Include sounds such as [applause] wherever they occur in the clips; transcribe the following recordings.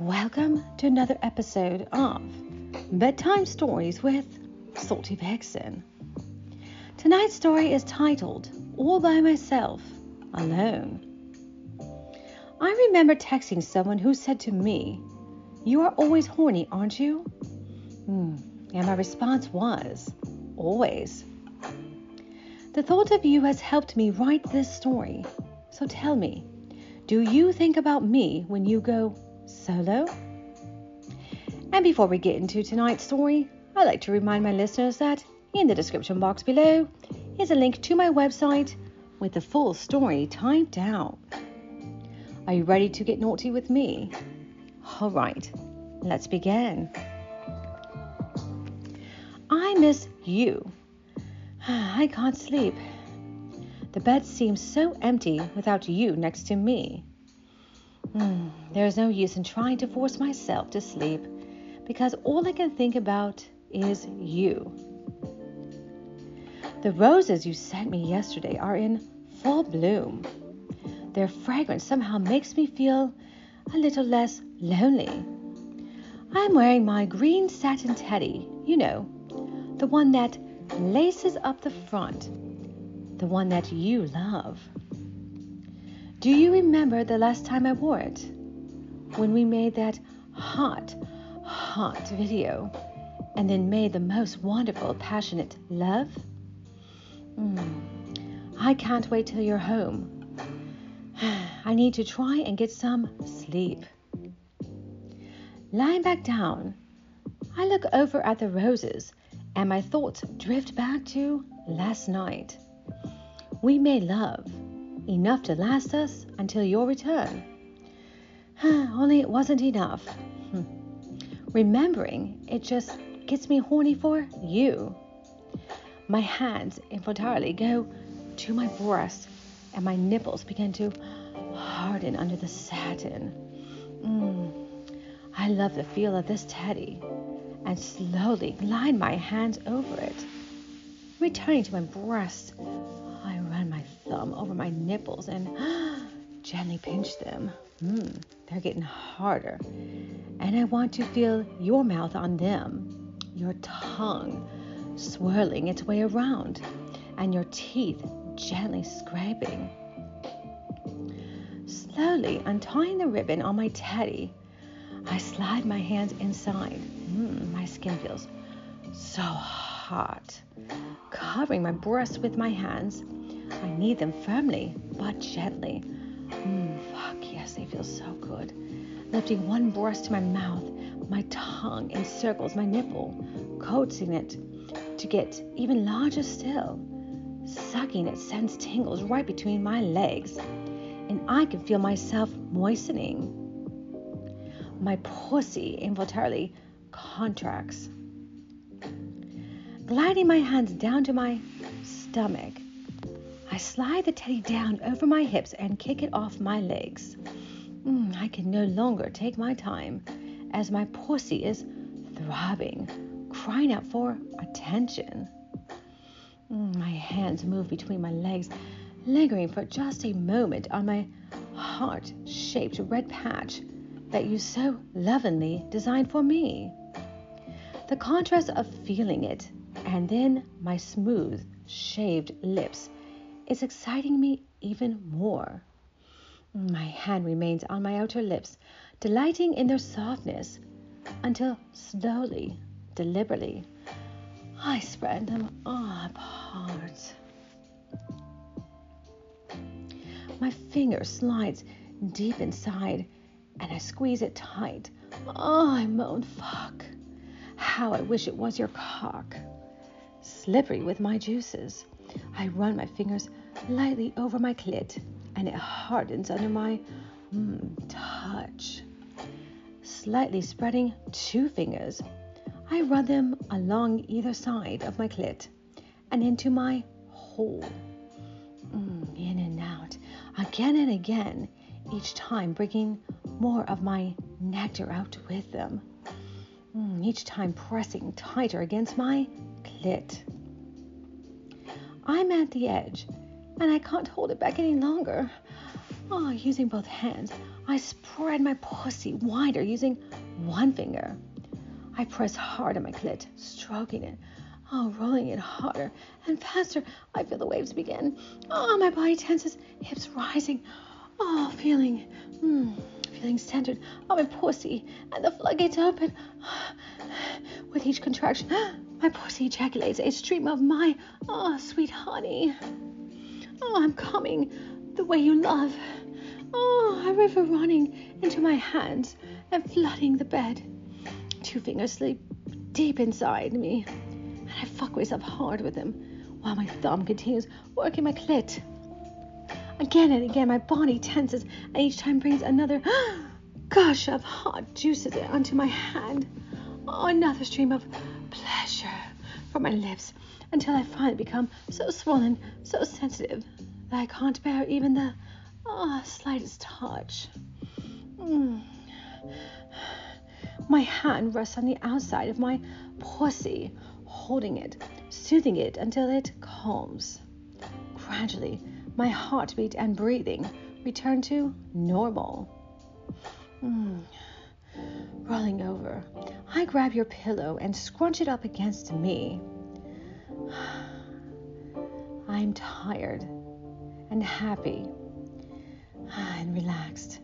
Welcome to another episode of Bedtime Stories with Salty Vixen. Tonight's story is titled All by Myself, Alone. I remember texting someone who said to me, You are always horny, aren't you? Hmm. And my response was, Always. The thought of you has helped me write this story. So tell me, do you think about me when you go solo? And before we get into tonight's story, I'd like to remind my listeners that in the description box below is a link to my website with the full story typed out. Are you ready to get naughty with me? All right, let's begin. I miss you. [sighs] I can't sleep. The bed seems so empty without you next to me. Mm, there's no use in trying to force myself to sleep because all I can think about is you. The roses you sent me yesterday are in full bloom. Their fragrance somehow makes me feel a little less lonely. I'm wearing my green satin teddy, you know, the one that laces up the front, the one that you love. Do you remember the last time I wore it? When we made that hot, hot video and then made the most wonderful, passionate love? Mm. I can't wait till you're home. [sighs] I need to try and get some sleep. Lying back down, I look over at the roses and my thoughts drift back to last night. We made love enough to last us until your return. [sighs] Only it wasn't enough. Hmm. Remembering it just gets me horny for you. My hands involuntarily go to my breast and my nipples begin to harden under the satin. Mm. I love the feel of this teddy and slowly glide my hands over it. Returning to my breast, Thumb over my nipples and [gasps] gently pinch them. Mm, they're getting harder. And I want to feel your mouth on them, your tongue swirling its way around, and your teeth gently scraping. Slowly untying the ribbon on my teddy, I slide my hands inside. Mm, my skin feels so hot. Covering my breast with my hands, I knead them firmly but gently. Mmm, fuck yes, they feel so good. Lifting one breast to my mouth, my tongue encircles my nipple, coaxing it to get even larger still. Sucking it sends tingles right between my legs, and I can feel myself moistening. My pussy involuntarily contracts. Gliding my hands down to my stomach, slide the teddy down over my hips and kick it off my legs. Mm, I can no longer take my time as my pussy is throbbing, crying out for attention. Mm, my hands move between my legs, lingering for just a moment on my heart shaped red patch that you so lovingly designed for me. The contrast of feeling it and then my smooth, shaved lips is exciting me even more. My hand remains on my outer lips, delighting in their softness, until slowly, deliberately, I spread them apart. My finger slides deep inside, and I squeeze it tight. Oh, I moan, fuck. How I wish it was your cock. Slippery with my juices. I run my fingers lightly over my clit and it hardens under my mm, touch. Slightly spreading two fingers, I run them along either side of my clit and into my hole. Mm, in and out, again and again, each time bringing more of my nectar out with them. Mm, each time pressing tighter against my clit. I'm at the edge, and I can't hold it back any longer. Oh, using both hands, I spread my pussy wider using one finger. I press hard on my clit, stroking it. Oh, rolling it harder and faster. I feel the waves begin. Oh, my body tenses, hips rising. Oh, feeling, mm, feeling centered on my pussy, and the floodgates open. [sighs] With each contraction, [gasps] my pussy ejaculates a stream of my, oh, sweet honey. Oh, I'm coming the way you love. Oh, a river running into my hands and flooding the bed. Two fingers slip deep inside me, and I fuck myself hard with them while my thumb continues working my clit. Again and again, my body tenses, and each time brings another [gasps] gush of hot juices onto my hand. Oh, another stream of pleasure from my lips until I finally become so swollen, so sensitive that I can't bear even the oh, slightest touch. Mm. My hand rests on the outside of my pussy, holding it, soothing it until it calms. Gradually, my heartbeat and breathing return to normal. Mm. Rolling over, I grab your pillow and scrunch it up against me. [sighs] I'm tired and happy and relaxed,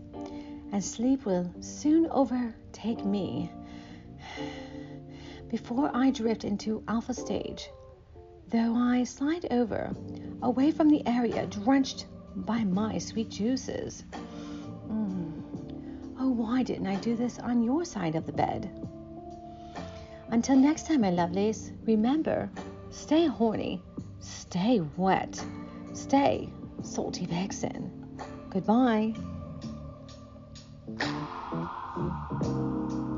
and sleep will soon overtake me. [sighs] Before I drift into alpha stage, though I slide over, away from the area drenched by my sweet juices. Mm. Oh, why didn't I do this on your side of the bed? Until next time, my lovelies, remember stay horny, stay wet, stay salty vixen. Goodbye.